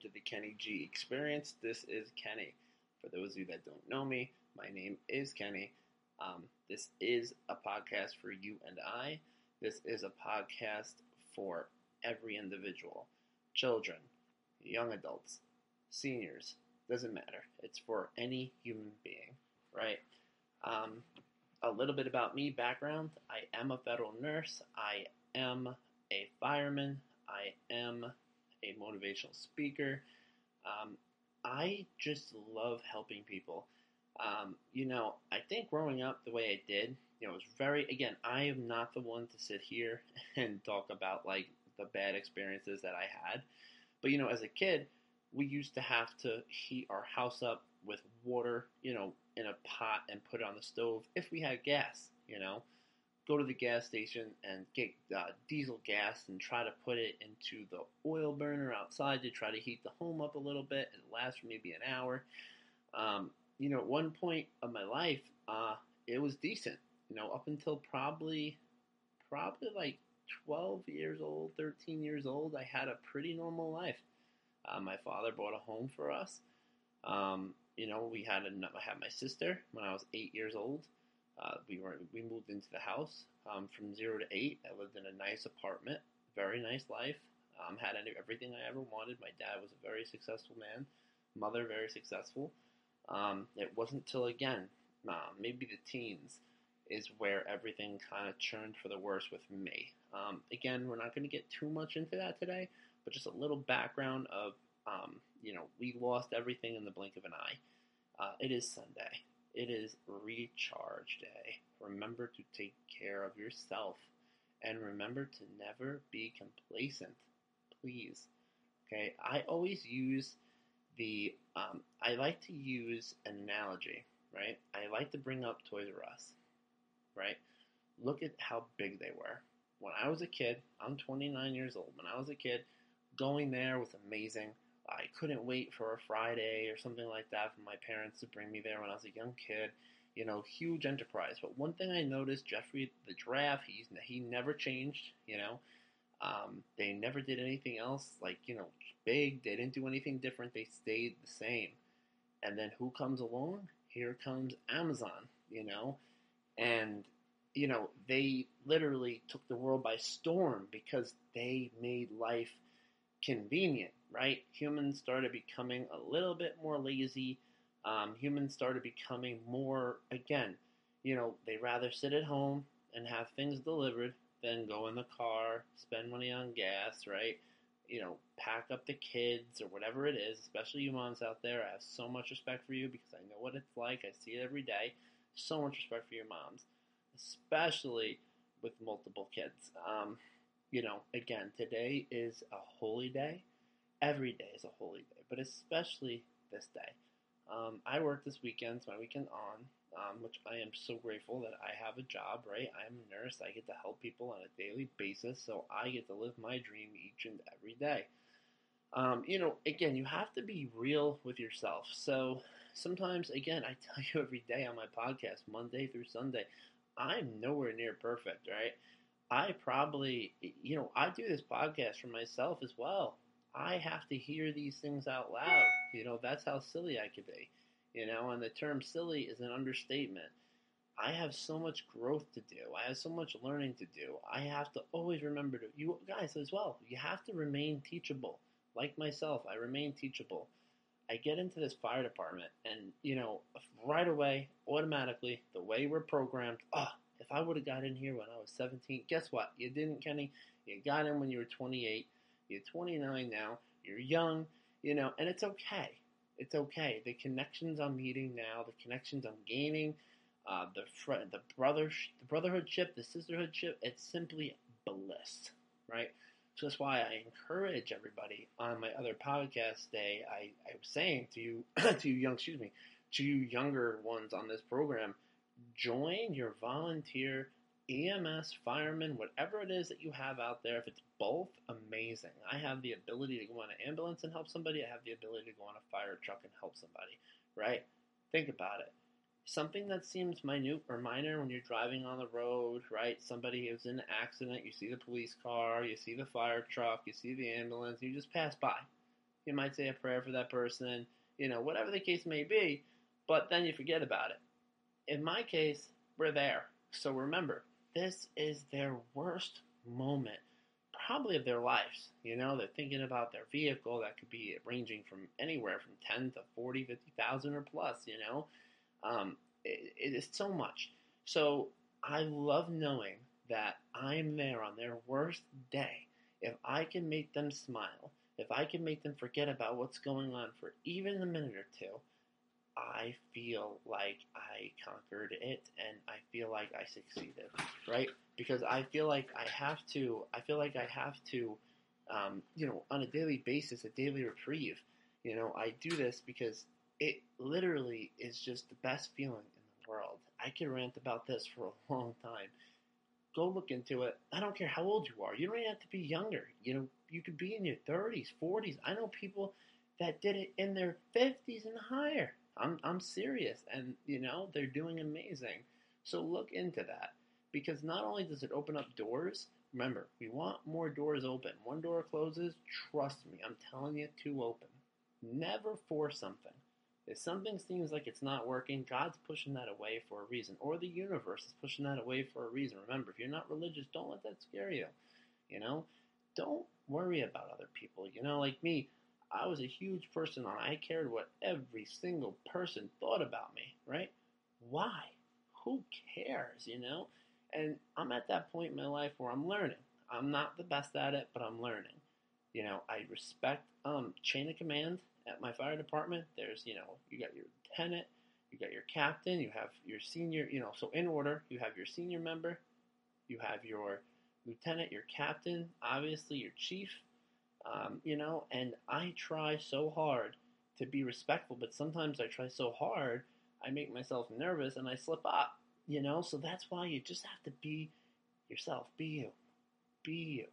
to the Kenny G Experience. This is Kenny. For those of you that don't know me, my name is Kenny. Um, this is a podcast for you and I. This is a podcast for every individual children, young adults, seniors, doesn't matter. It's for any human being, right? Um, a little bit about me background I am a federal nurse, I am a fireman, I am a motivational speaker. Um, I just love helping people. Um, you know, I think growing up the way I did, you know, it was very, again, I am not the one to sit here and talk about like the bad experiences that I had. But, you know, as a kid, we used to have to heat our house up with water, you know, in a pot and put it on the stove if we had gas, you know go to the gas station and get uh, diesel gas and try to put it into the oil burner outside to try to heat the home up a little bit. It lasts for maybe an hour. Um, you know, at one point of my life, uh, it was decent. You know, up until probably, probably like 12 years old, 13 years old, I had a pretty normal life. Uh, my father bought a home for us. Um, you know, we had a, I had my sister when I was eight years old. Uh, we were we moved into the house um, from zero to eight. I lived in a nice apartment, very nice life. Um, had any, everything I ever wanted. My dad was a very successful man, mother very successful. Um, it wasn't till again, uh, maybe the teens, is where everything kind of churned for the worse with me. Um, again, we're not going to get too much into that today, but just a little background of, um, you know, we lost everything in the blink of an eye. Uh, it is Sunday. It is recharge day. Remember to take care of yourself and remember to never be complacent. Please. Okay, I always use the, um, I like to use an analogy, right? I like to bring up Toys R Us, right? Look at how big they were. When I was a kid, I'm 29 years old. When I was a kid, going there was amazing. I couldn't wait for a Friday or something like that for my parents to bring me there when I was a young kid. You know, huge enterprise. But one thing I noticed, Geoffrey the Giraffe, he's he never changed. You know, um, they never did anything else like you know big. They didn't do anything different. They stayed the same. And then who comes along? Here comes Amazon. You know, and you know they literally took the world by storm because they made life convenient right? Humans started becoming a little bit more lazy. Um, humans started becoming more, again, you know, they rather sit at home and have things delivered than go in the car, spend money on gas, right? You know, pack up the kids or whatever it is, especially you moms out there. I have so much respect for you because I know what it's like. I see it every day. So much respect for your moms, especially with multiple kids. Um, you know, again, today is a holy day every day is a holy day, but especially this day. Um, I work this weekend, it's my weekend on, um, which I am so grateful that I have a job, right? I'm a nurse, I get to help people on a daily basis, so I get to live my dream each and every day. Um, you know, again, you have to be real with yourself. So sometimes, again, I tell you every day on my podcast, Monday through Sunday, I'm nowhere near perfect, right? I probably, you know, I do this podcast for myself as well. I have to hear these things out loud. You know, that's how silly I could be. You know, and the term silly is an understatement. I have so much growth to do. I have so much learning to do. I have to always remember to, you guys as well, you have to remain teachable. Like myself, I remain teachable. I get into this fire department, and, you know, right away, automatically, the way we're programmed, oh, if I would have got in here when I was 17, guess what? You didn't, Kenny. You got in when you were 28 you're 29 now. You're young, you know, and it's okay. It's okay. The connections I'm meeting now, the connections I'm gaining, uh, the fr- the brother the brotherhoodship, the sisterhoodship, it's simply bliss, right? So that's why I encourage everybody on my other podcast day. I, I was saying to you, to you young, excuse me, to you younger ones on this program, join your volunteer EMS, fireman, whatever it is that you have out there, if it's both, amazing. I have the ability to go on an ambulance and help somebody. I have the ability to go on a fire truck and help somebody, right? Think about it. something that seems minute or minor when you're driving on the road, right? Somebody is in an accident, you see the police car, you see the fire truck, you see the ambulance, you just pass by. You might say a prayer for that person, you know, whatever the case may be, but then you forget about it. In my case, we're there. So remember, this is their worst moment, probably of their lives. You know, they're thinking about their vehicle that could be ranging from anywhere from 10 to 40, 50,000 or plus, you know. Um, it, it is so much. So I love knowing that I'm there on their worst day. If I can make them smile, if I can make them forget about what's going on for even a minute or two, I feel like I conquered it and I feel like I succeeded, right? Because I feel like I have to, I feel like I have to, um, you know, on a daily basis, a daily reprieve. You know, I do this because it literally is just the best feeling in the world. I could rant about this for a long time. Go look into it. I don't care how old you are. You don't even have to be younger. You know, you could be in your 30s, 40s. I know people that did it in their 50s and higher. I'm, I'm serious. And, you know, they're doing amazing. So look into that. Because not only does it open up doors, remember, we want more doors open. One door closes, trust me, I'm telling you, two open. Never force something. If something seems like it's not working, God's pushing that away for a reason, or the universe is pushing that away for a reason. Remember, if you're not religious, don't let that scare you. You know, don't worry about other people. You know, like me, I was a huge person on. I cared what every single person thought about me. Right? Why? Who cares? You know. And I'm at that point in my life where I'm learning. I'm not the best at it, but I'm learning. You know, I respect um, chain of command at my fire department, there's, you know, you got your lieutenant, you got your captain, you have your senior, you know, so in order, you have your senior member, you have your lieutenant, your captain, obviously your chief, um, you know, and I try so hard to be respectful, but sometimes I try so hard, I make myself nervous and I slip up, you know, so that's why you just have to be yourself, be you, be you.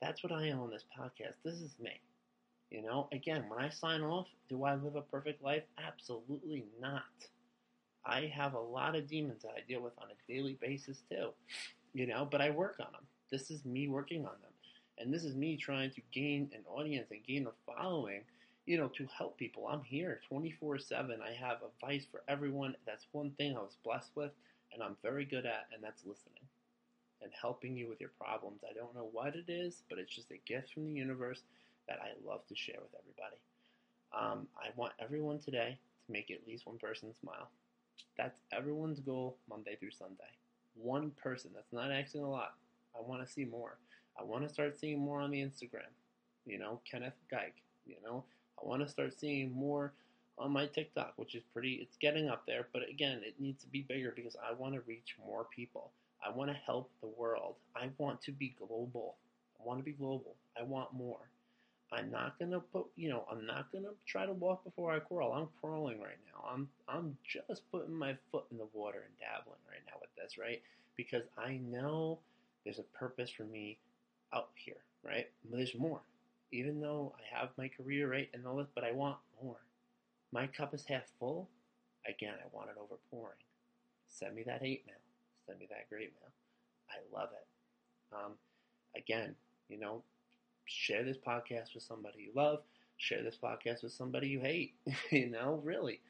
That's what I am on this podcast. This is me. You know, again, when I sign off, do I live a perfect life? Absolutely not. I have a lot of demons that I deal with on a daily basis too, you know, but I work on them. This is me working on them. And this is me trying to gain an audience and gain a following, you know, to help people. I'm here 24 7. I have advice for everyone. That's one thing I was blessed with and I'm very good at, and that's listening and helping you with your problems. I don't know what it is, but it's just a gift from the universe that I love to share with everybody. Um, I want everyone today to make at least one person smile. That's everyone's goal Monday through Sunday. One person. That's not asking a lot. I want to see more. I want to start seeing more on the Instagram. You know, Kenneth Geik. You know, I want to start seeing more on my TikTok, which is pretty, it's getting up there. But again, it needs to be bigger because I want to reach more people. I want to help the world. I want to be global. I want to be global. I want more. I'm not gonna put, you know, I'm not gonna try to walk before I crawl. I'm crawling right now. I'm, I'm just putting my foot in the water and dabbling right now with this, right? Because I know there's a purpose for me out here, right? There's more. Even though I have my career, right, and all this, but I want more. My cup is half full. Again, I want it overpouring. Send me that hate mail. Send me that great mail. I love it. Um, again, you know, share this podcast with somebody you love. Share this podcast with somebody you hate. you know, really,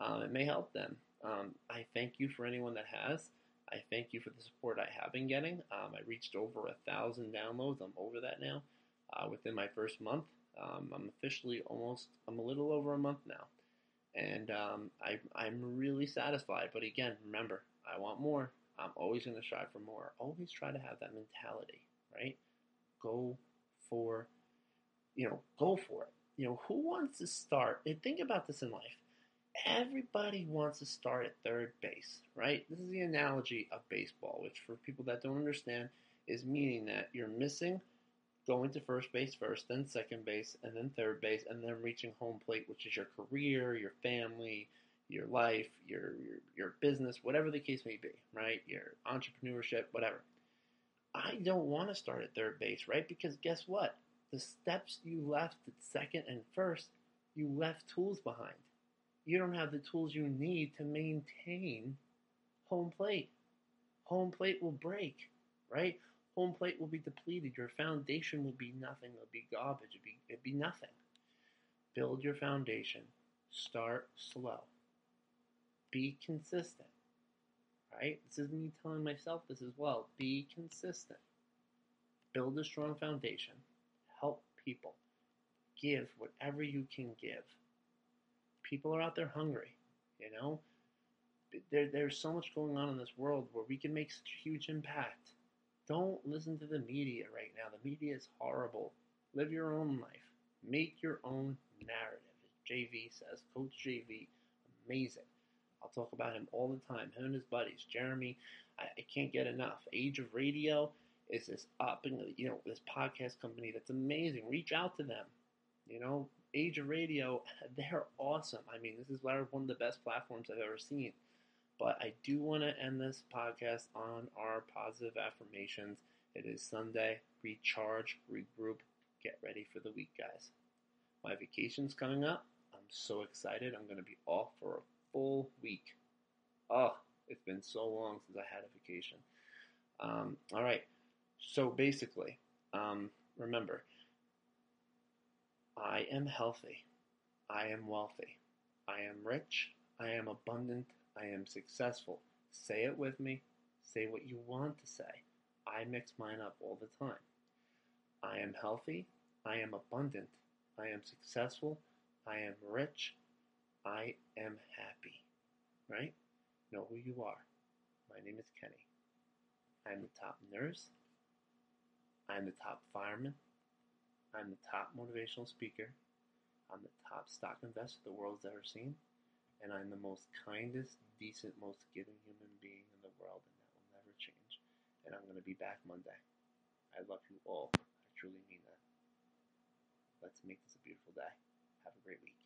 um, it may help them. Um, I thank you for anyone that has. I thank you for the support I have been getting. Um, I reached over a thousand downloads. I'm over that now. Uh, within my first month, um, I'm officially almost. I'm a little over a month now, and um, I, I'm really satisfied. But again, remember, I want more. I'm always going to strive for more. Always try to have that mentality, right? Go for, you know, go for it. You know, who wants to start? And think about this in life. Everybody wants to start at third base, right? This is the analogy of baseball, which for people that don't understand is meaning that you're missing going to first base first, then second base, and then third base, and then reaching home plate, which is your career, your family, your life, your, your your business, whatever the case may be, right? Your entrepreneurship, whatever. I don't want to start at third base, right? Because guess what? The steps you left at second and first, you left tools behind. You don't have the tools you need to maintain home plate. Home plate will break, right? Home plate will be depleted. Your foundation will be nothing. It'll be garbage. It'll be, it'll be nothing. Build your foundation. Start slow. Be consistent. Right? This is me telling myself this as well. Be consistent. Build a strong foundation. Help people. Give whatever you can give. People are out there hungry, you know? There, there's so much going on in this world where we can make such a huge impact. Don't listen to the media right now. The media is horrible. Live your own life. Make your own narrative. As JV says, Coach JV, amazing. I'll talk about him all the time. Him and his buddies. Jeremy, I, I can't get enough. Age of Radio is this up and you know this podcast company that's amazing. Reach out to them. You know, Age of Radio, they're awesome. I mean, this is one of the best platforms I've ever seen. But I do want to end this podcast on our positive affirmations. It is Sunday. Recharge, regroup, get ready for the week, guys. My vacation's coming up. I'm so excited. I'm going to be off for a full week. Oh, it's been so long since I had a vacation. Um, all right. So basically, um, remember, I am healthy. I am wealthy. I am rich. I am abundant. I am successful. Say it with me. Say what you want to say. I mix mine up all the time. I am healthy. I am abundant. I am successful. I am rich. I am happy. Right? Know who you are. My name is Kenny. I'm the top nurse. I'm the top fireman. I'm the top motivational speaker. I'm the top stock investor the world's ever seen. And I'm the most kindest, decent, most giving human being in the world, and that will never change. And I'm going to be back Monday. I love you all. I truly mean that. Let's make this a beautiful day. Have a great week.